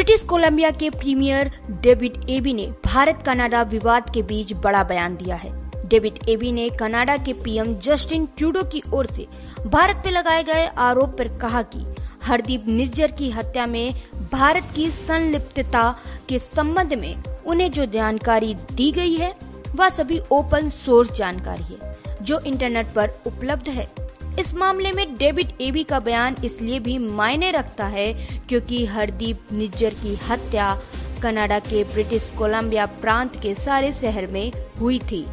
British Columbia के premier David Eby ने Bharat Canada विवाद के बीच बड़ा बयान दिया है। डेविड एबी ने कनाडा के पीएम जस्टिन ट्रूडो की ओर से भारत पर लगाए गए आरोप पर कहा कि हरदीप निज्जर की हत्या में भारत की संलिप्तता के संबंध में उन्हें जो जानकारी दी गई है, वह सभी ओपन सोर्स जानकारी है, जो इंटरनेट पर उपलब्ध है। इस मामले में डेविड एबी का बयान इसलिए भी मायने रखता है क्योंकि हरदीप निज्जर की हत्या कनाडा के ब्रिटिश कोलंबिया प्रांत के सारे शहर में हुई थी।